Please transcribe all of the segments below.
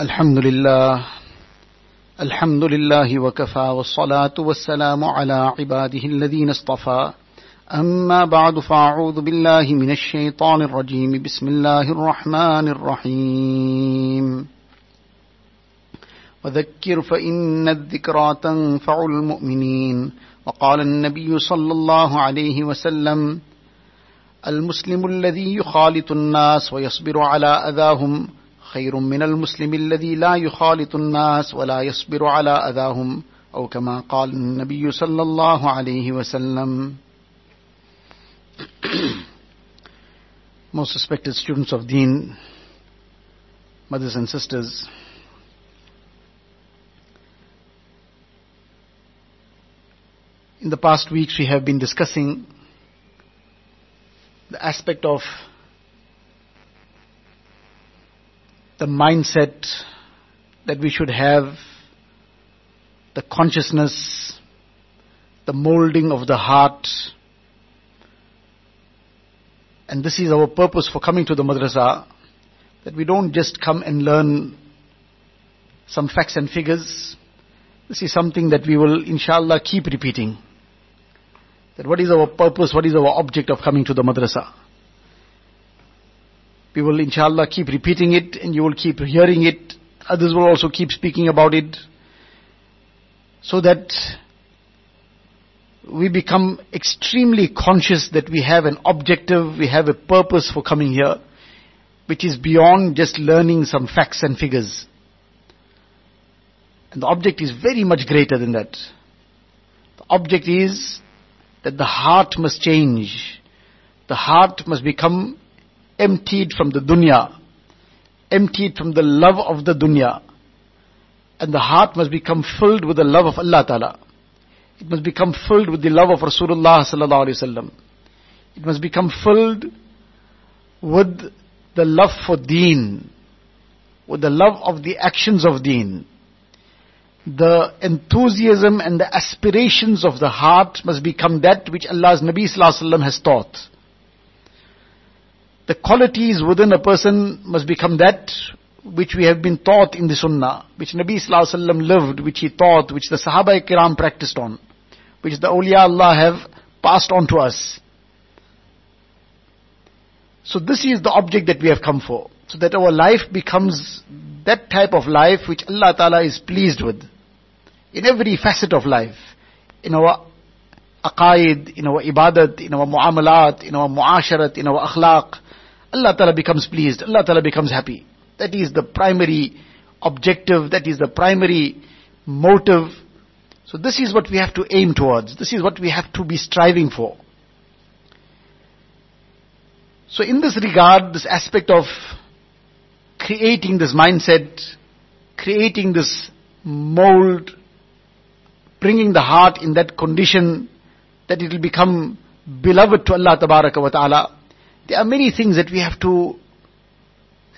الحمد لله الحمد لله وكفى والصلاة والسلام على عباده الذين اصطفى. أما بعد فأعوذ بالله من الشيطان الرجيم. بسم الله الرحمن الرحيم. وذكر فإن الذكرى تنفع المؤمنين. وقال النبي صلى الله عليه وسلم المسلم الذي يخالط الناس ويصبر على أذاهم خير من المسلم الذي لا يخالط الناس ولا يصبر على أذاهم أو كما قال النبي صلى الله عليه وسلم Most respected students of Deen, mothers and sisters, in the past weeks we have been discussing the aspect of the mindset that we should have, the consciousness, the molding of the heart. And this is our purpose for coming to the madrasa, that we don't just come and learn some facts and figures. This is something that we will inshallah keep repeating. That what is our purpose, what is our object of coming to the madrasa. We will inshallah keep repeating it and you will keep hearing it. Others will also keep speaking about it. So that we become extremely conscious that we have an objective, we have a purpose for coming here, which is beyond just learning some facts and figures. And the object is very much greater than that. The object is that the heart must change. The heart must become emptied from the dunya, emptied from the love of the dunya. And the heart must become filled with the love of Allah Ta'ala. It must become filled with the love of Rasulullah Sallallahu Alaihi Wasallam. It must become filled with the love for deen, with the love of the actions of deen. The enthusiasm and the aspirations of the heart must become that which Allah's Nabi Sallallahu Alaihi Wasallam has taught the qualities within a person must become that which we have been taught in the Sunnah, which Nabi Sallallahu lived, which he taught, which the Sahaba Kiram practiced on, which the awliya Allah have passed on to us. So this is the object that we have come for, so that our life becomes that type of life which Allah Ta'ala is pleased with, in every facet of life, in our aqaid, in our ibadat, in our muamalat, in our muasharat, in our akhlaq, Allah Ta'ala becomes pleased, Allah Ta'ala becomes happy. That is the primary objective, that is the primary motive. So this is what we have to aim towards, this is what we have to be striving for. So in this regard, this aspect of creating this mindset, creating this mold, bringing the heart in that condition that it will become beloved to Allah Ta'ala, there are many things that we have to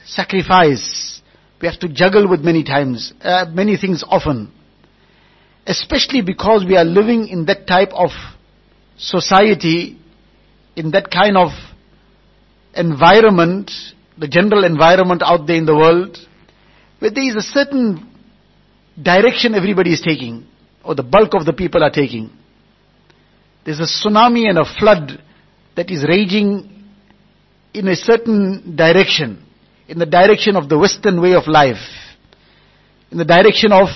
sacrifice. We have to juggle with many times, uh, many things often. Especially because we are living in that type of society, in that kind of environment, the general environment out there in the world, where there is a certain direction everybody is taking, or the bulk of the people are taking. There's a tsunami and a flood that is raging in a certain direction, in the direction of the Western way of life, in the direction of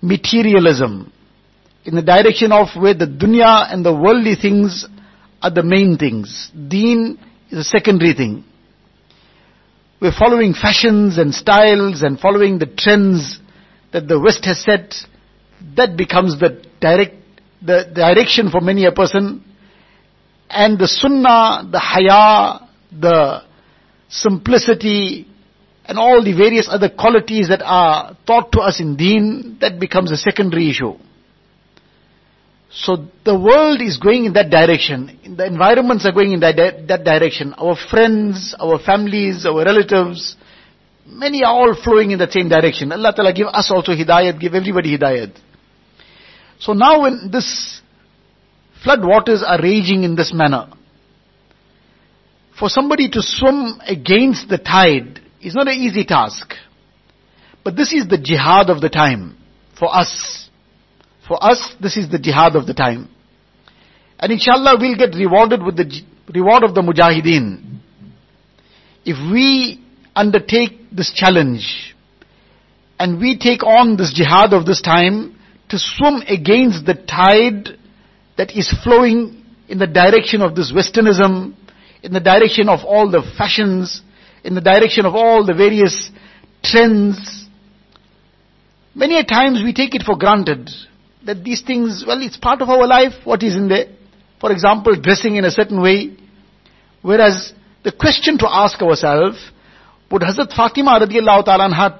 materialism, in the direction of where the dunya and the worldly things are the main things. Deen is a secondary thing. We're following fashions and styles and following the trends that the West has set. That becomes the direct, the direction for many a person. And the sunnah, the haya, the simplicity, and all the various other qualities that are taught to us in deen, that becomes a secondary issue. So the world is going in that direction. The environments are going in that, that direction. Our friends, our families, our relatives, many are all flowing in the same direction. Allah Ta'ala give us also hidayat, give everybody hidayat. So now when this flood waters are raging in this manner, for somebody to swim against the tide is not an easy task. But this is the jihad of the time for us. For us, this is the jihad of the time. And inshallah we'll get rewarded with the reward of the mujahideen. If we undertake this challenge and we take on this jihad of this time to swim against the tide that is flowing in the direction of this westernism, in the direction of all the fashions, in the direction of all the various trends. Many a times we take it for granted that these things, well, it's part of our life, what is in there. For example, dressing in a certain way. Whereas the question to ask ourselves, would Hazrat Fatima radiallahu ta'ala had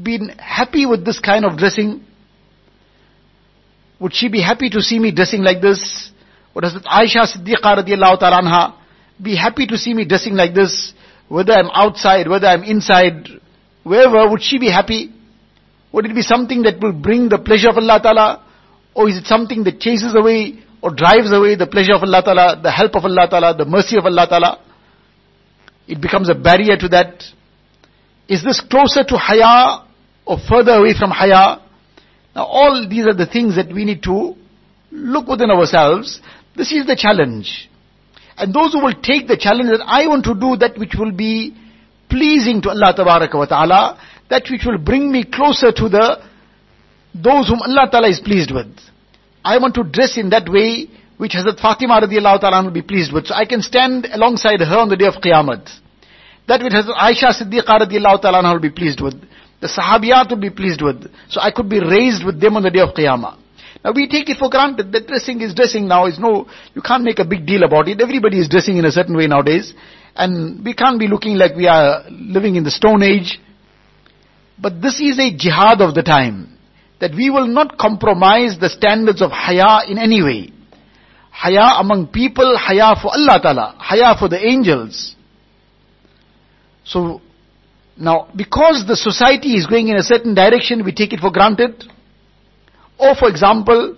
been happy with this kind of dressing? Would she be happy to see me dressing like this? Would Hazrat Aisha Siddiqa radiallahu ta'ala be happy to see me dressing like this? Whether I'm outside, whether I'm inside, wherever, would she be happy? Would it be something that will bring the pleasure of Allah Ta'ala? Or is it something that chases away or drives away the pleasure of Allah Ta'ala, the help of Allah Ta'ala, the mercy of Allah Ta'ala? It becomes a barrier to that. Is this closer to haya or further away from haya? Now all these are the things that we need to look within ourselves. This is the challenge. And those who will take the challenge that I want to do that which will be pleasing to Allah ta'ala, that which will bring me closer to the, those whom Allah ta'ala is pleased with. I want to dress in that way which Hazrat Fatima radiallahu ta'ala will be pleased with. So I can stand alongside her on the day of Qiyamah. That which Hazrat Aisha Siddiqa radiallahu ta'ala will be pleased with. The Sahabiyat will be pleased with. So I could be raised with them on the day of Qiyamah. Now we take it for granted that dressing is dressing now is no, you can't make a big deal about it. Everybody is dressing in a certain way nowadays. And we can't be looking like we are living in the stone age. But this is a jihad of the time. That we will not compromise the standards of haya in any way. Haya among people, haya for Allah Ta'ala, haya for the angels. So, now, because the society is going in a certain direction, we take it for granted. Or for example,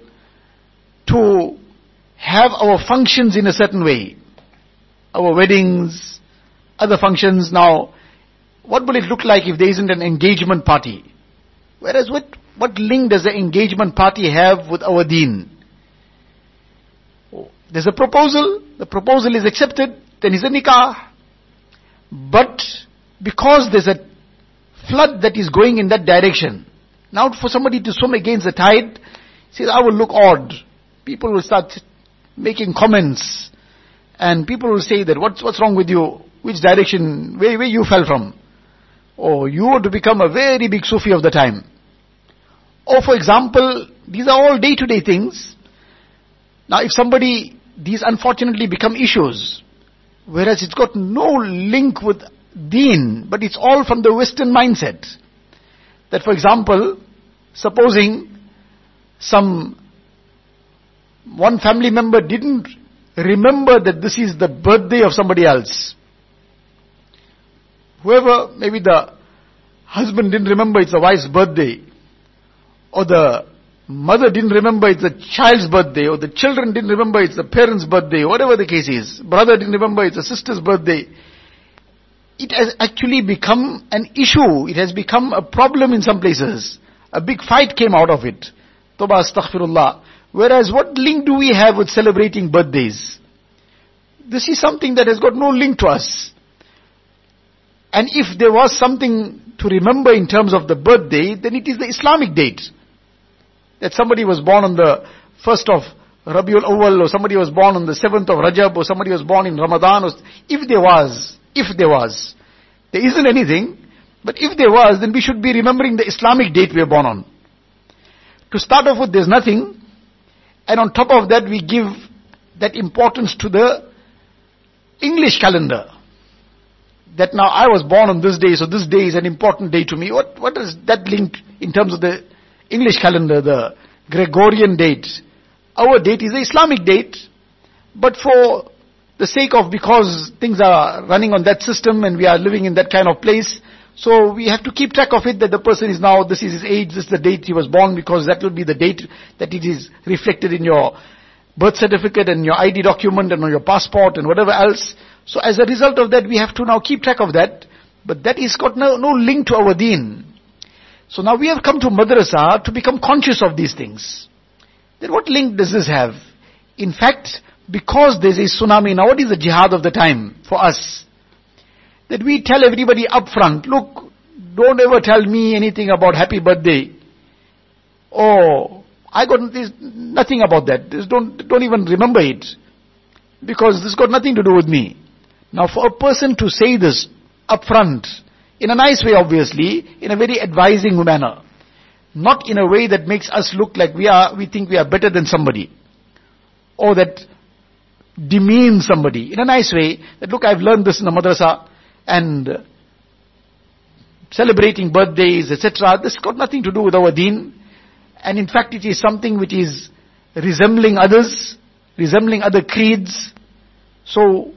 to have our functions in a certain way. Our weddings, other functions. Now, what will it look like if there isn't an engagement party? Whereas what, what link does the engagement party have with our deen? There's a proposal, the proposal is accepted, then is a nikah. But because there's a flood that is going in that direction, now for somebody to swim against the tide, says, I will look odd. People will start making comments. And people will say that, what's, what's wrong with you? Which direction, where, where you fell from? Or you want to become a very big Sufi of the time. Or for example, these are all day-to-day things. Now if somebody, these unfortunately become issues. Whereas it's got no link with deen, but it's all from the Western mindset. That for example, supposing some one family member didn't remember that this is the birthday of somebody else. Whoever, maybe the husband didn't remember it's the wife's birthday, or the mother didn't remember it's the child's birthday, or the children didn't remember it's the parent's birthday, whatever the case is. Brother didn't remember it's the sister's birthday it has actually become an issue. It has become a problem in some places. A big fight came out of it. Toba astaghfirullah. Whereas what link do we have with celebrating birthdays? This is something that has got no link to us. And if there was something to remember in terms of the birthday, then it is the Islamic date. That somebody was born on the first of Rabiul Awal, or somebody was born on the seventh of Rajab, or somebody was born in Ramadan, or if there was, if there was. There isn't anything, but if there was, then we should be remembering the Islamic date we were born on. To start off with, there's nothing, and on top of that, we give that importance to the English calendar. That now I was born on this day, so this day is an important day to me. What, what is that link in terms of the English calendar, the Gregorian date? Our date is the Islamic date, but for the sake of because things are running on that system and we are living in that kind of place. So we have to keep track of it that the person is now, this is his age, this is the date he was born because that will be the date that it is reflected in your birth certificate and your ID document and on your passport and whatever else. So as a result of that we have to now keep track of that. But that is got no, no link to our deen. So now we have come to madrasa to become conscious of these things. Then what link does this have? In fact, because there's a tsunami now, what is the jihad of the time for us? That we tell everybody up front, look, don't ever tell me anything about happy birthday. Oh, I got this, nothing about that. Don't, don't even remember it. Because this got nothing to do with me. Now for a person to say this up front, in a nice way obviously, in a very advising manner, not in a way that makes us look like we are, we think we are better than somebody, or that demeans somebody, in a nice way, that look I've learned this in the madrasa, and celebrating birthdays, etc. This got nothing to do with our deen. And in fact, it is something which is resembling others, resembling other creeds. So,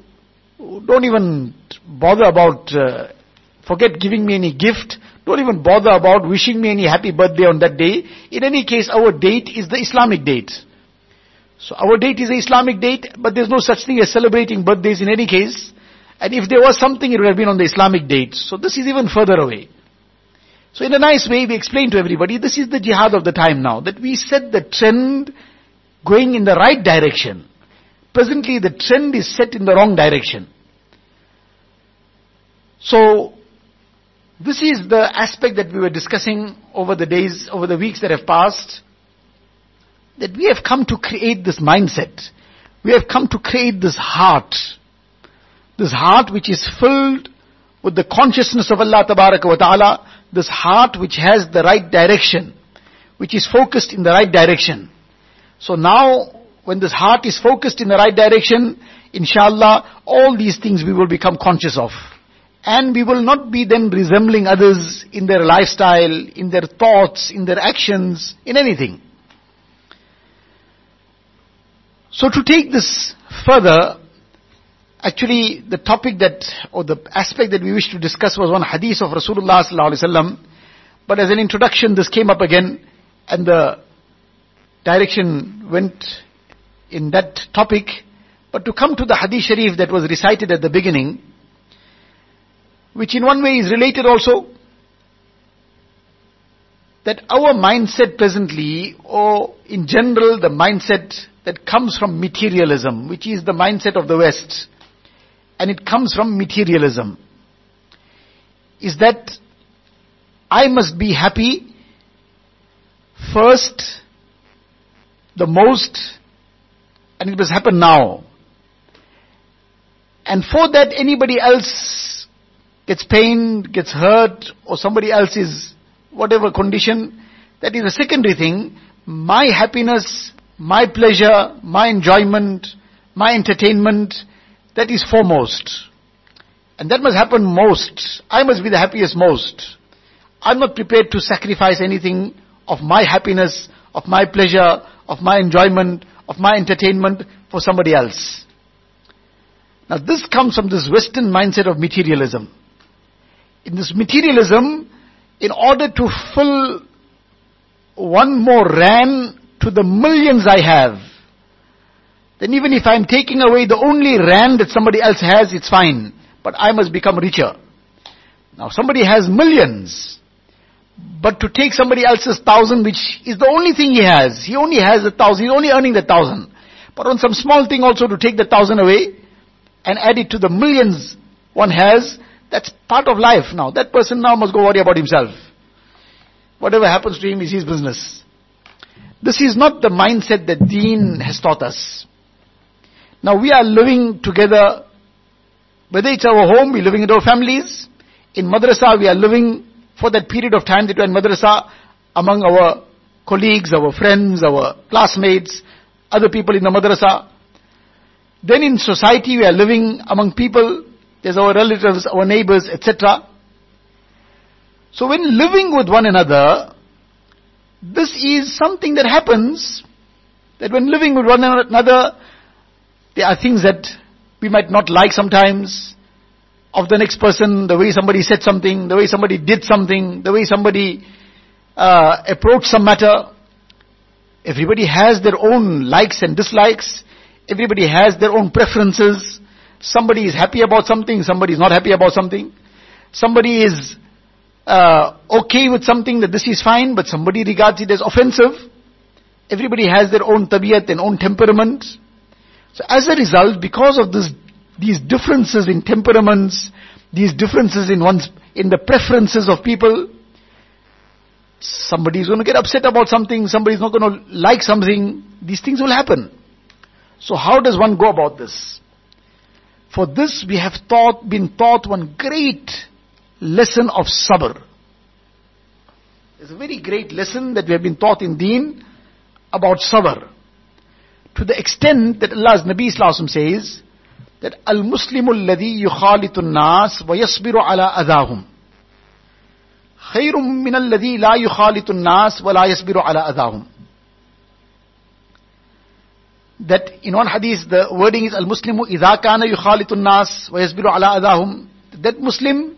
don't even bother about, uh, forget giving me any gift. Don't even bother about wishing me any happy birthday on that day. In any case, our date is the Islamic date. So our date is the Islamic date, but there's no such thing as celebrating birthdays in any case. And if there was something, it would have been on the Islamic date. So this is even further away. So in a nice way, we explain to everybody, this is the jihad of the time now, that we set the trend going in the right direction. Presently, the trend is set in the wrong direction. So, this is the aspect that we were discussing over the days, over the weeks that have passed, that we have come to create this mindset. We have come to create this heart this heart which is filled with the consciousness of Allah wa ta'ala, this heart which has the right direction, which is focused in the right direction. So now, when this heart is focused in the right direction, inshallah, all these things we will become conscious of. And we will not be then resembling others in their lifestyle, in their thoughts, in their actions, in anything. So to take this further, Actually, the topic that, or the aspect that we wish to discuss was one hadith of Rasulullah sallallahu alaihi wasallam. But as an introduction, this came up again, and the direction went in that topic. But to come to the hadith sharif that was recited at the beginning, which in one way is related also, that our mindset presently, or in general the mindset that comes from materialism, which is the mindset of the West, and it comes from materialism, is that I must be happy first, the most, and it must happen now. And for that anybody else gets pained, gets hurt, or somebody else is whatever condition, that is a secondary thing. My happiness, my pleasure, my enjoyment, my entertainment that is foremost. And that must happen most. I must be the happiest most. I'm not prepared to sacrifice anything of my happiness, of my pleasure, of my enjoyment, of my entertainment for somebody else. Now this comes from this Western mindset of materialism. In this materialism, in order to fill one more rand to the millions I have, then even if I'm taking away the only rand that somebody else has, it's fine. But I must become richer. Now somebody has millions. But to take somebody else's thousand, which is the only thing he has, he only has a thousand, he's only earning the thousand. But on some small thing also to take the thousand away and add it to the millions one has, that's part of life now. That person now must go worry about himself. Whatever happens to him is his business. This is not the mindset that Deen has taught us. Now we are living together, whether it's our home, we're living in our families, in madrasa we are living for that period of time that we're in madrasa among our colleagues, our friends, our classmates, other people in the madrasa. Then in society we are living among people, there's our relatives, our neighbors, etc. So when living with one another, this is something that happens, that when living with one another, there are things that we might not like sometimes of the next person, the way somebody said something, the way somebody did something, the way somebody uh, approached some matter. Everybody has their own likes and dislikes. Everybody has their own preferences. Somebody is happy about something, somebody is not happy about something. Somebody is uh, okay with something that this is fine, but somebody regards it as offensive. Everybody has their own tabiyat and own temperament. So as a result, because of this, these differences in temperaments, these differences in one's, in the preferences of people, somebody is going to get upset about something, somebody is not going to like something, these things will happen. So how does one go about this? For this we have taught, been taught one great lesson of sabr. It's a very great lesson that we have been taught in deen about sabr. To the extent that Allah's Nabi Sallallahu says that Al-Muslimu alladhi yukhalitu nas wa yasbiru ala adahum. خير من الذي لا يخالط الناس ولا يصبر على أذاهم that in one hadith the wording is al-muslimu idha kana yukhalitu nas wa yasbiru ala adahum. That muslim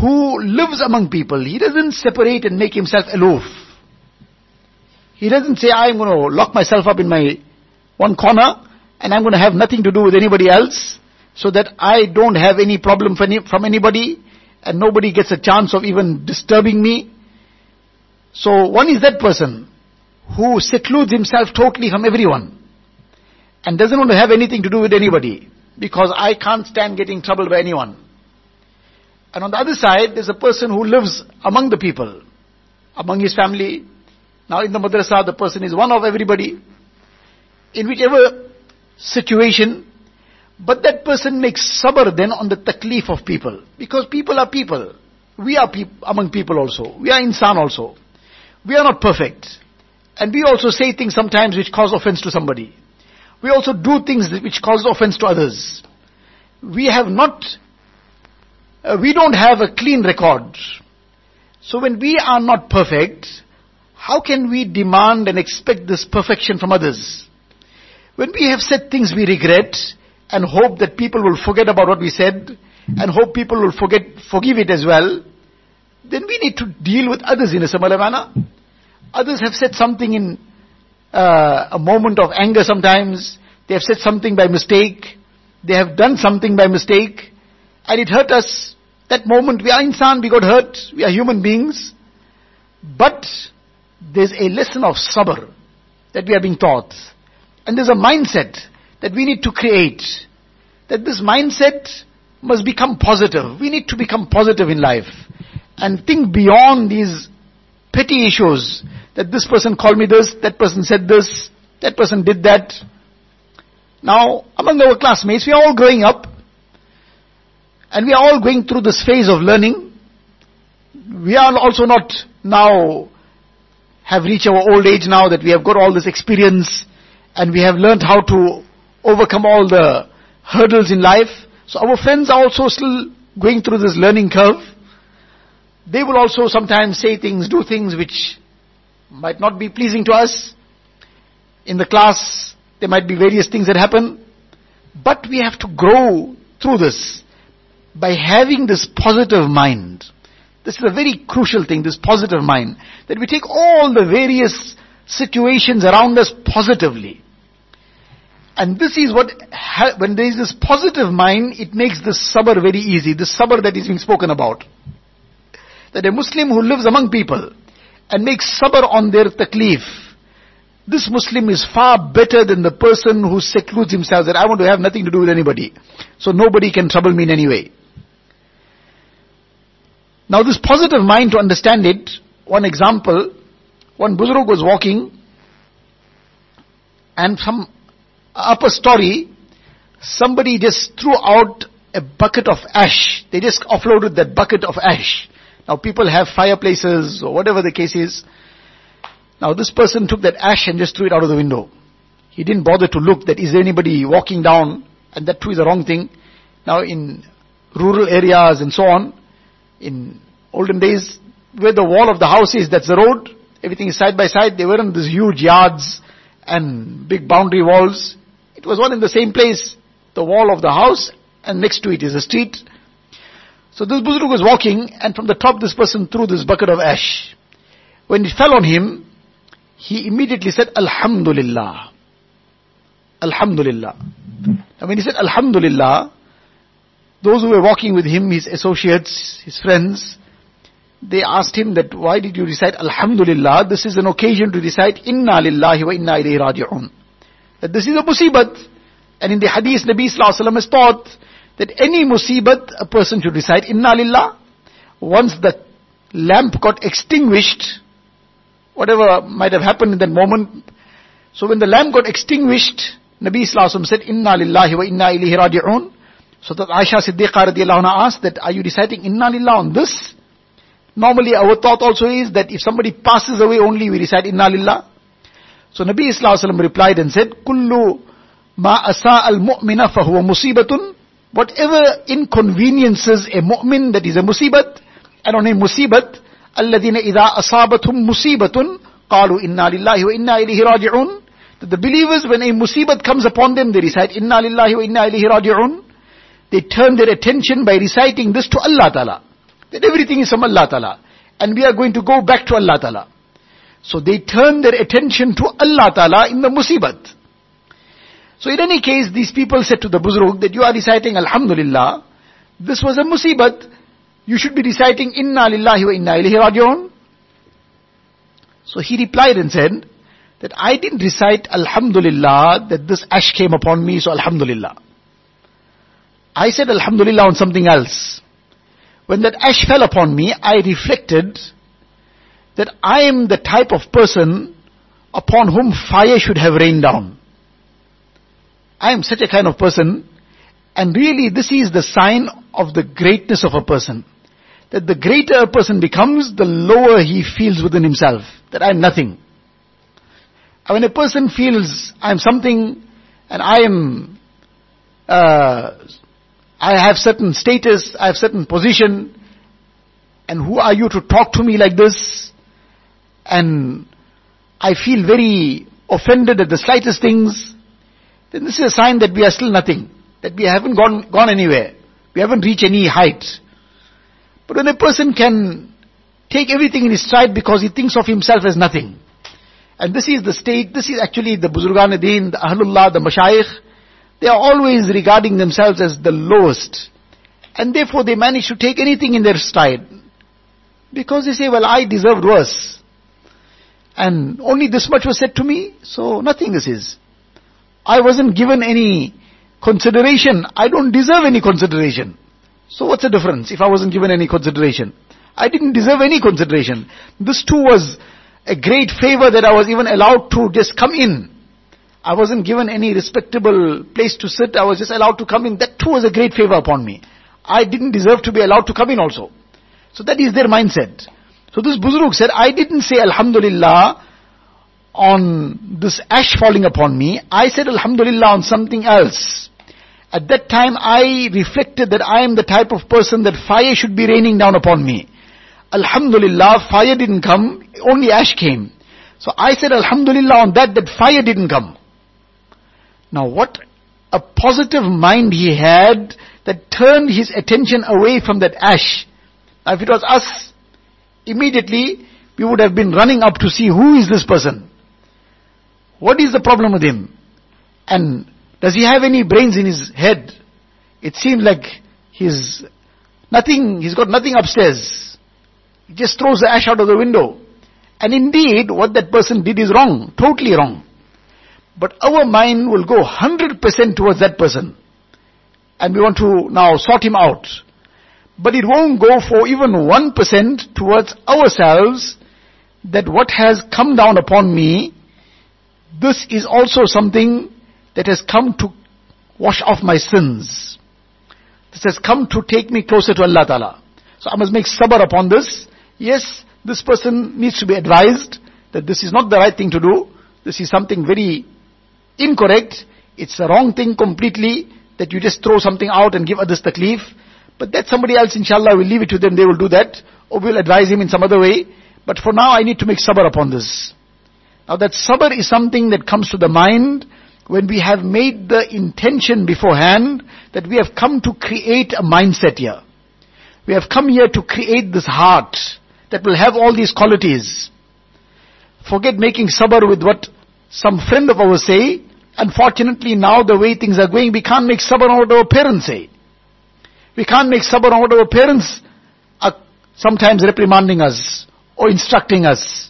who lives among people he doesn't separate and make himself aloof. He doesn't say i'm going to lock myself up in my one corner and i'm going to have nothing to do with anybody else so that i don't have any problem from anybody and nobody gets a chance of even disturbing me. So one is that person who secludes himself totally from everyone and doesn't want to have anything to do with anybody because I can't stand getting troubled by anyone. And on the other side, there's a person who lives among the people, among his family. Now in the madrasa, the person is one of everybody. In whichever situation, but that person makes sabr then on the taklif of people. Because people are people. We are peop- among people also. We are insan also. We are not perfect. And we also say things sometimes which cause offense to somebody. We also do things which cause offense to others. We have not, uh, we don't have a clean record. So when we are not perfect, how can we demand and expect this perfection from others? When we have said things we regret and hope that people will forget about what we said and hope people will forget, forgive it as well, then we need to deal with others in a similar manner. Others have said something in uh, a moment of anger sometimes. They have said something by mistake. They have done something by mistake. And it hurt us. That moment, we are insan, we got hurt. We are human beings. But there's a lesson of sabr that we are being taught. And there's a mindset that we need to create. That this mindset must become positive. We need to become positive in life. And think beyond these petty issues that this person called me this, that person said this, that person did that. Now, among our classmates, we are all growing up, and we are all going through this phase of learning. We are also not now have reached our old age now that we have got all this experience and we have learned how to overcome all the hurdles in life. So our friends are also still going through this learning curve. They will also sometimes say things, do things which might not be pleasing to us. In the class, there might be various things that happen. But we have to grow through this by having this positive mind. This is a very crucial thing, this positive mind. That we take all the various situations around us positively. And this is what, when there is this positive mind, it makes this sabr very easy. This sabr that is being spoken about. That a Muslim who lives among people, and makes sabr on their taklif. This Muslim is far better than the person who secludes himself that I want to have nothing to do with anybody. So nobody can trouble me in any way. Now this positive mind to understand it, one example, one Buzurg was walking and from upper story, somebody just threw out a bucket of ash. They just offloaded that bucket of ash. Now people have fireplaces or whatever the case is. Now this person took that ash and just threw it out of the window. He didn't bother to look that is there anybody walking down and that too is the wrong thing. Now in rural areas and so on, in olden days, where the wall of the house is, that's the road, everything is side by side, they weren't these huge yards and big boundary walls. It was one in the same place, the wall of the house and next to it is a street so this Buzurg was walking and from the top this person threw this bucket of ash. When it fell on him, he immediately said, Alhamdulillah. Alhamdulillah. Now when he said Alhamdulillah, those who were walking with him, his associates, his friends, they asked him that why did you recite Alhamdulillah? This is an occasion to recite Inna lillahi wa inna ilayhi raji'un. That this is a musibat. And in the hadith, Nabi Sallallahu Alaihi Wasallam has taught that any musibat a person should recite Inna lillah. Once the lamp got extinguished, whatever might have happened in that moment, so when the lamp got extinguished, Nabi Sallallahu said Inna lillahi wa inna ilayhi raji'un. So that Aisha Siddiqa radiallahu anha asked that, are you reciting Inna Lillah on this? Normally our thought also is that if somebody passes away only we recite Inna Lillah. So Nabi Sallallahu replied and said, Kullu ma asa al mu'mina fahuwa musibatun Whatever inconveniences a mu'min that is a musibat, and on a musibat, الذين إذا أصابتهم musibatun, قالوا إنا لله وإنا إليه راجعون. That the believers when a musibat comes upon them, they recite Inna lillahi wa inna ilayhi raji'un they turn their attention by reciting this to Allah Ta'ala. That everything is from Allah Ta'ala. And we are going to go back to Allah Ta'ala. So they turn their attention to Allah Ta'ala in the musibat. So in any case, these people said to the Buzruk that you are reciting Alhamdulillah. This was a musibat. You should be reciting Inna Lillahi wa Inna Ilaihi Rajiun. So he replied and said that I didn't recite Alhamdulillah that this ash came upon me, so Alhamdulillah. I said Alhamdulillah on something else. When that ash fell upon me, I reflected that I am the type of person upon whom fire should have rained down. I am such a kind of person, and really this is the sign of the greatness of a person. That the greater a person becomes, the lower he feels within himself. That I am nothing. When a person feels I am something, and I am uh, I have certain status, I have certain position, and who are you to talk to me like this? And I feel very offended at the slightest things, then this is a sign that we are still nothing, that we haven't gone, gone anywhere, we haven't reached any height. But when a person can take everything in his stride because he thinks of himself as nothing, and this is the state, this is actually the Buzurgan Deen, the Ahlullah, the Mashayikh, they are always regarding themselves as the lowest. And therefore they manage to take anything in their stride. Because they say, well, I deserved worse. And only this much was said to me, so nothing is his. I wasn't given any consideration. I don't deserve any consideration. So what's the difference if I wasn't given any consideration? I didn't deserve any consideration. This too was a great favor that I was even allowed to just come in. I wasn't given any respectable place to sit. I was just allowed to come in. That too was a great favor upon me. I didn't deserve to be allowed to come in also. So that is their mindset. So this Buzruk said, I didn't say Alhamdulillah on this ash falling upon me. I said Alhamdulillah on something else. At that time I reflected that I am the type of person that fire should be raining down upon me. Alhamdulillah, fire didn't come, only ash came. So I said Alhamdulillah on that, that fire didn't come. Now what a positive mind he had that turned his attention away from that ash. Now if it was us, immediately we would have been running up to see who is this person. What is the problem with him? And does he have any brains in his head? It seems like he's nothing, he's got nothing upstairs. He just throws the ash out of the window. And indeed, what that person did is wrong, totally wrong. But our mind will go 100% towards that person. And we want to now sort him out. But it won't go for even 1% towards ourselves that what has come down upon me, this is also something that has come to wash off my sins. This has come to take me closer to Allah Ta'ala. So I must make sabr upon this. Yes, this person needs to be advised that this is not the right thing to do. This is something very incorrect. It's a wrong thing completely that you just throw something out and give others taklif. But that somebody else, inshallah, will leave it to them. They will do that. Or we'll advise him in some other way. But for now, I need to make sabr upon this. Now that sabr is something that comes to the mind when we have made the intention beforehand that we have come to create a mindset here. We have come here to create this heart that will have all these qualities. Forget making sabr with what some friend of ours say, unfortunately now the way things are going, we can't make sabr on what our parents say. We can't make sabr on what our parents are sometimes reprimanding us or instructing us.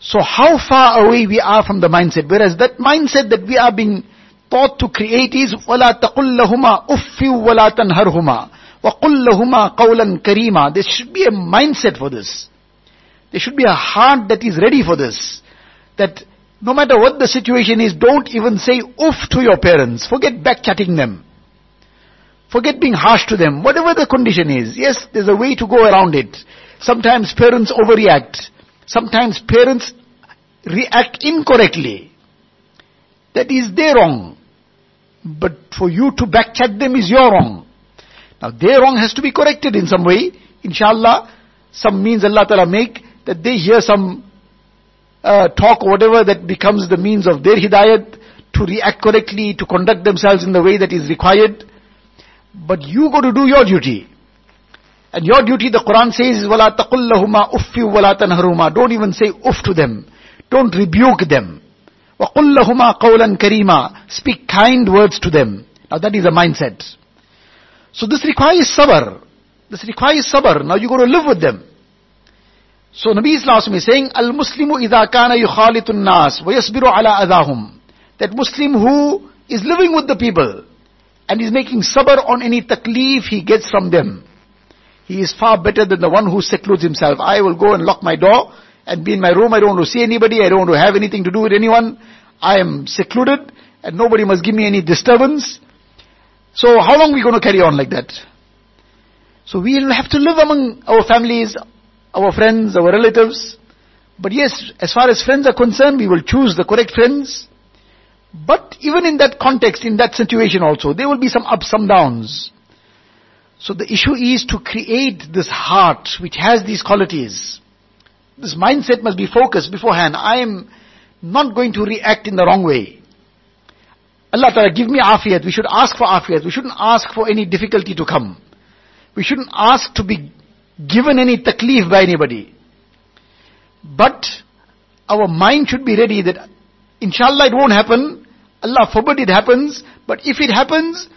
So how far away we are from the mindset. Whereas that mindset that we are being taught to create is وَلَا تَقُلْ لَهُمَا أُفِّ وَلَا تَنْهَرْهُمَا وَقُلْ لَهُمَا قَوْلًا كَرِيمًا There should be a mindset for this. There should be a heart that is ready for this. That no matter what the situation is, don't even say oof to your parents. Forget back chatting them. Forget being harsh to them. Whatever the condition is. Yes, there's a way to go around it. Sometimes parents overreact. Sometimes parents react incorrectly. That is their wrong. But for you to backchat them is your wrong. Now their wrong has to be corrected in some way. Inshallah, some means Allah Ta'ala make that they hear some uh, talk or whatever that becomes the means of their hidayat to react correctly, to conduct themselves in the way that is required. But you got to do your duty. And your duty, the Quran says, وَلَا تَقُلْ لَهُمَا أُفِّ وَلَا تَنْهَرُهُمَا Don't even say uff to them. Don't rebuke them. وَقُلْ لَهُمَا قَوْلًا كَرِيمًا Speak kind words to them. Now that is a mindset. So this requires sabr. This requires sabr. Now you got to live with them. So Nabi Islam is saying, Al-Muslimu idha kana yukhalitu nas wa yasbiru ala adahum. That Muslim who is living with the people and is making sabr on any taklif he gets from them. He is far better than the one who secludes himself. I will go and lock my door and be in my room. I don't want to see anybody. I don't want to have anything to do with anyone. I am secluded and nobody must give me any disturbance. So how long are we going to carry on like that? So we will have to live among our families, our friends, our relatives. But yes, as far as friends are concerned, we will choose the correct friends. But even in that context, in that situation also, there will be some ups, some downs. So the issue is to create this heart which has these qualities. This mindset must be focused beforehand. I am not going to react in the wrong way. Allah Ta'ala give me afiyat. We should ask for afiyat. We shouldn't ask for any difficulty to come. We shouldn't ask to be given any taklif by anybody. But our mind should be ready that inshallah it won't happen. Allah forbid it happens. But if it happens,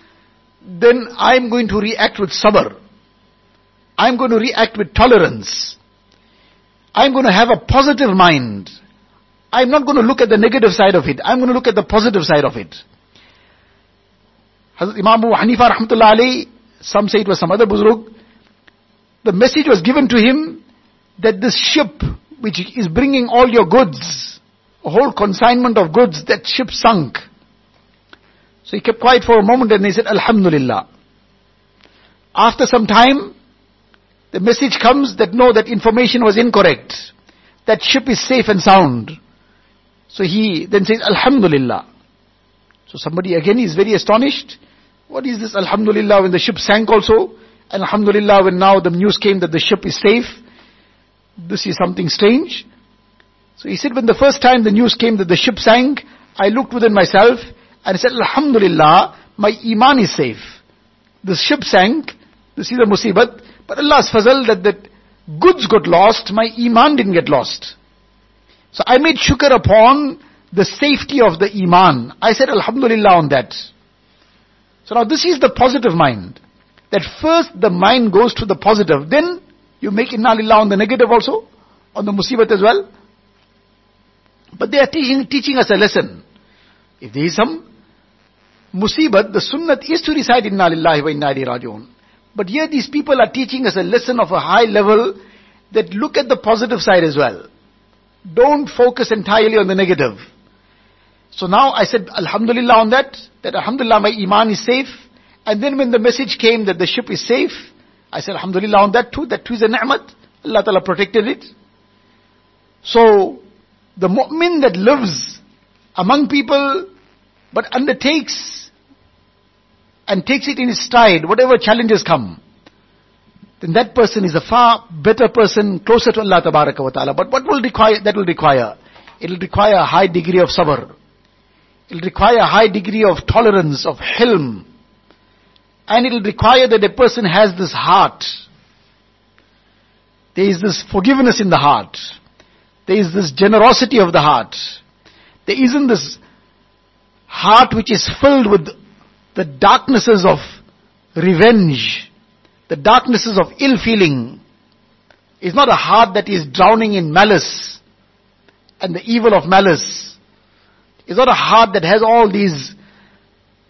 then I'm going to react with sabr. I'm going to react with tolerance. I'm going to have a positive mind. I'm not going to look at the negative side of it. I'm going to look at the positive side of it. Hazrat Imam Abu Hanifa rahmatullah some say it was some other buzrug, the message was given to him that this ship which is bringing all your goods, a whole consignment of goods, that ship sunk. So he kept quiet for a moment and he said, Alhamdulillah. After some time, the message comes that no, that information was incorrect. That ship is safe and sound. So he then says, Alhamdulillah. So somebody again is very astonished. What is this Alhamdulillah when the ship sank also? And Alhamdulillah when now the news came that the ship is safe. This is something strange. So he said when the first time the news came that the ship sank, I looked within myself and I said, Alhamdulillah, my iman is safe. The ship sank, this is a musibat, but Allah's fazal that the goods got lost, my iman didn't get lost. So I made shukr upon the safety of the iman. I said Alhamdulillah on that. So now this is the positive mind. That first the mind goes to the positive, then you make inna lillah on the negative also, on the musibat as well. But they are teaching, teaching us a lesson. If there is some musibat, the sunnat is to recite inna lillahi wa inna raji'un. But here these people are teaching us a lesson of a high level that look at the positive side as well. Don't focus entirely on the negative. So now I said Alhamdulillah on that, that Alhamdulillah my Iman is safe. And then when the message came that the ship is safe, I said Alhamdulillah on that too, that too is a ni'mat. Allah Ta'ala protected it. So, the mu'min that lives among people, but undertakes and takes it in his stride, whatever challenges come, then that person is a far better person, closer to Allah wa ta'ala. But what will require, that will require? It will require a high degree of sabr. It will require a high degree of tolerance, of hilm. And it will require that a person has this heart. There is this forgiveness in the heart. There is this generosity of the heart. There isn't this heart which is filled with the darknesses of revenge, the darknesses of ill feeling, is not a heart that is drowning in malice and the evil of malice. It's not a heart that has all these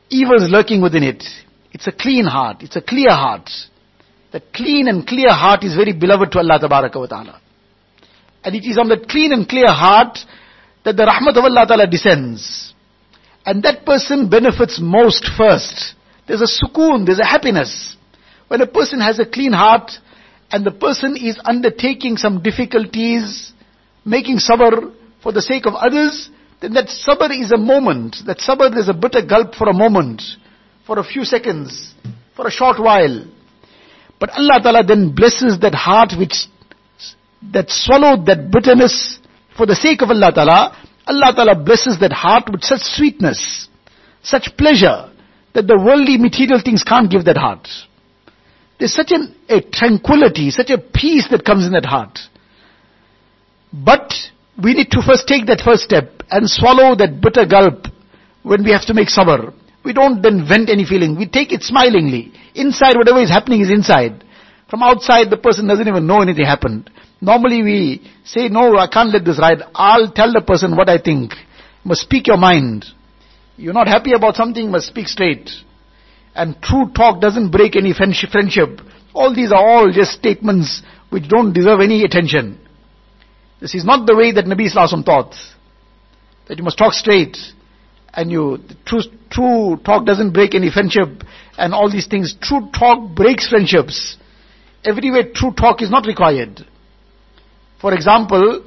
evils lurking within it. It's a clean heart. It's a clear heart. That clean and clear heart is very beloved to Allah wa Ta'ala. And it is on that clean and clear heart that the rahmat of Allah Ta'ala descends. And that person benefits most first. There's a sukoon, there's a happiness. When a person has a clean heart and the person is undertaking some difficulties, making sabr for the sake of others, then that sabr is a moment. That sabr is a bitter gulp for a moment, for a few seconds, for a short while. But Allah Ta'ala then blesses that heart which, that swallowed that bitterness for the sake of Allah Ta'ala. Allah Ta'ala blesses that heart with such sweetness, such pleasure, that the worldly material things can't give that heart. There's such an, a tranquility, such a peace that comes in that heart. But we need to first take that first step and swallow that bitter gulp when we have to make sabr. We don't then vent any feeling. We take it smilingly. Inside, whatever is happening is inside. From outside, the person doesn't even know anything happened. Normally we say, no, I can't let this ride. I'll tell the person what I think. You must speak your mind. You're not happy about something, must speak straight. And true talk doesn't break any friendship. All these are all just statements which don't deserve any attention. This is not the way that Nabi Sallallahu taught. That you must talk straight. And you, true, true talk doesn't break any friendship and all these things. True talk breaks friendships. Everywhere true talk is not required. For example,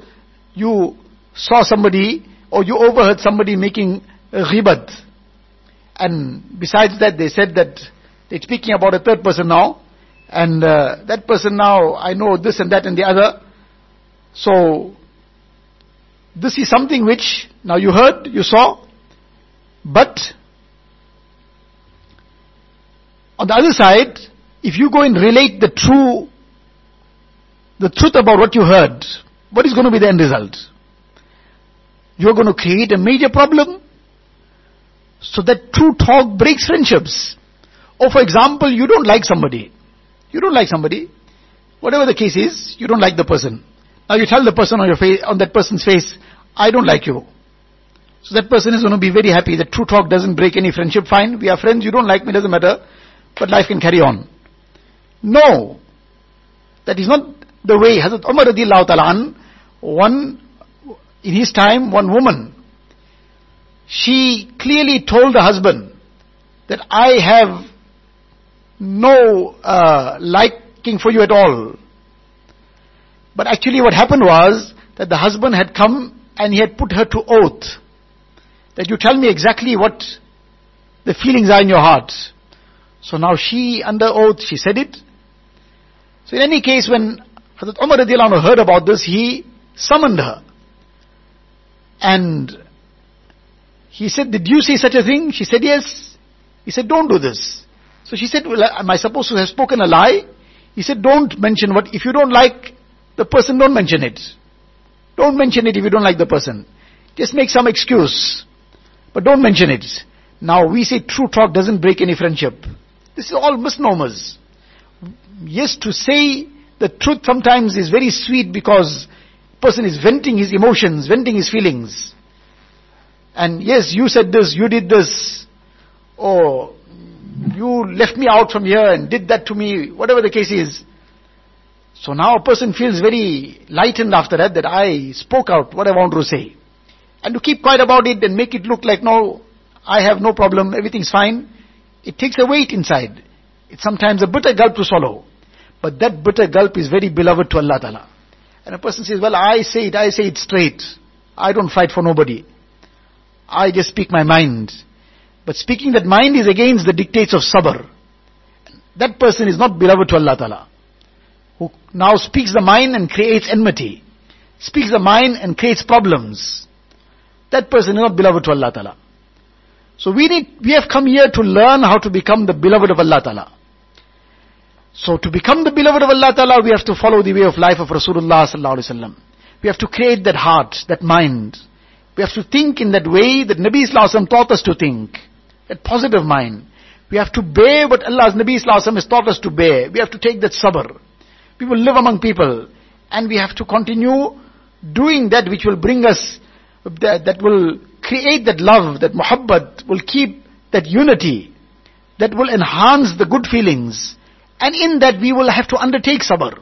you saw somebody or you overheard somebody making ghibat. And besides that, they said that they're speaking about a third person now. And uh, that person now, I know this and that and the other. So, this is something which, now you heard, you saw, but on the other side, if you go and relate the true, the truth about what you heard, what is going to be the end result? You're going to create a major problem. So that true talk breaks friendships. Or for example, you don't like somebody. You don't like somebody. Whatever the case is, you don't like the person. Now you tell the person on your face, on that person's face, I don't like you. So that person is going to be very happy that true talk doesn't break any friendship. Fine, we are friends, you don't like me, doesn't matter. But life can carry on. No. That is not the way. Hazrat Umar radiallahu ta'ala anhu, in his time, one woman, she clearly told the husband that I have no uh, liking for you at all. But actually what happened was that the husband had come and he had put her to oath. That you tell me exactly what the feelings are in your heart. So now she, under oath, she said it. So in any case, when Hazrat Umar radiallahu heard about this, he summoned her. And he said, did you say such a thing? She said, yes. He said, don't do this. So she said, well, am I supposed to have spoken a lie? He said, don't mention what, if you don't like the person, don't mention it. Don't mention it if you don't like the person. Just make some excuse. But don't mention it. Now we say true talk doesn't break any friendship. This is all misnomers. Yes, to say the truth sometimes is very sweet because person is venting his emotions, venting his feelings. And yes, you said this, you did this, or you left me out from here and did that to me, whatever the case is. So now a person feels very lightened after that, that I spoke out what I want to say. And to keep quiet about it and make it look like, no, I have no problem, everything's fine, it takes a weight inside. It's sometimes a bitter gulp to swallow. But that bitter gulp is very beloved to Allah Ta'ala. And a person says, well, I say it, I say it straight. I don't fight for nobody. I just speak my mind. But speaking that mind is against the dictates of sabr. That person is not beloved to Allah Ta'ala who now speaks the mind and creates enmity, speaks the mind and creates problems. That person is not beloved to Allah Ta'ala. So we need, we have come here to learn how to become the beloved of Allah Ta'ala. So to become the beloved of Allah Ta'ala, we have to follow the way of life of Rasulullah Sallallahu Alaihi Wasallam. We have to create that heart, that mind. We have to think in that way that Nabi Sallallahu taught us to think. That positive mind. We have to bear what Allah's Nabi Sallallahu has taught us to bear. We have to take that sabr. We will live among people And we have to continue doing that which will bring us, that, that will create that love, that muhabbat, will keep that unity, that will enhance the good feelings. And in that we will have to undertake sabr.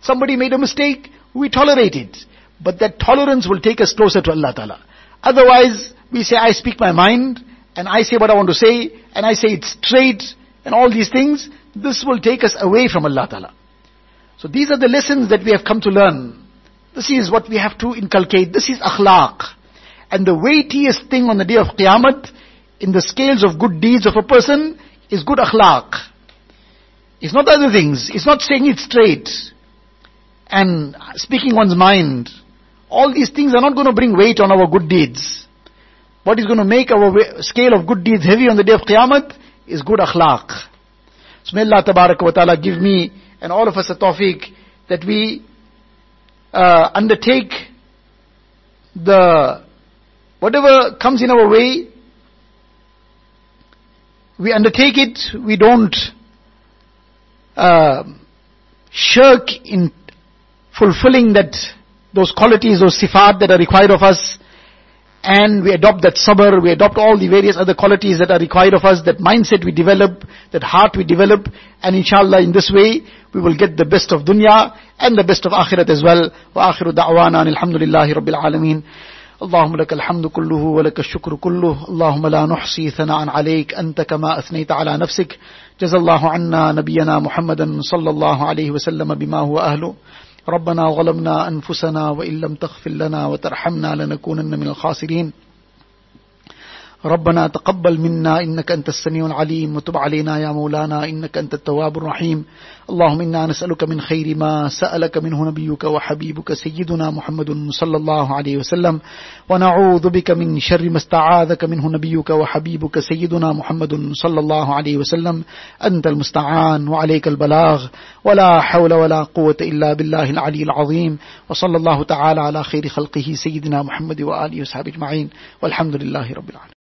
Somebody made a mistake, we tolerate it. But that tolerance will take us closer to Allah Ta'ala. Otherwise, we say, I speak my mind, and I say what I want to say, and I say it straight, and all these things, this will take us away from Allah Ta'ala. So these are the lessons that we have come to learn. This is what we have to inculcate. This is akhlaq. And the weightiest thing on the day of Qiyamah, in the scales of good deeds of a person, is good akhlaq. It's not other things. It's not saying it straight. And speaking one's mind. All these things are not going to bring weight on our good deeds. What is going to make our scale of good deeds heavy on the day of Qiyamah is good akhlaq. So may Allah wa ta'ala give me and all of us a tawfiq that we uh, undertake the whatever comes in our way, we undertake it, we don't uh, shirk in fulfilling that those qualities, those sifat that are required of us, and we adopt that sabr, we adopt all the various other qualities that are required of us, that mindset we develop, that heart we develop, and inshallah in this way, we will get the best of dunya and the best of akhirat as well. وآخر دعوانا الحمد لله رب العالمين اللهم لك الحمد كله ولك الشكر كله اللهم لا نحصي ثناء عليك أنت كما أثنيت على نفسك جزا الله عنا نبينا محمدا صلى الله عليه وسلم بما هو أهله. ربنا ظلمنا أنفسنا وإن لم تغفر لنا وترحمنا لنكونن من الخاسرين. ربنا تقبل منا إنك أنت السميع العليم وتب علينا يا مولانا إنك أنت التواب الرحيم. اللهم إنا نسألك من خير ما سألك منه نبيك وحبيبك سيدنا محمد صلى الله عليه وسلم. ونعوذ بك من شر ما استعاذك منه نبيك وحبيبك سيدنا محمد صلى الله عليه وسلم. أنت المستعان وعليك البلاغ. ولا حول ولا قوة إلا بالله العلي العظيم. وصلى الله تعالى على خير خلقه سيدنا محمد وآله وصحبه أجمعين. والحمد لله رب العالمين.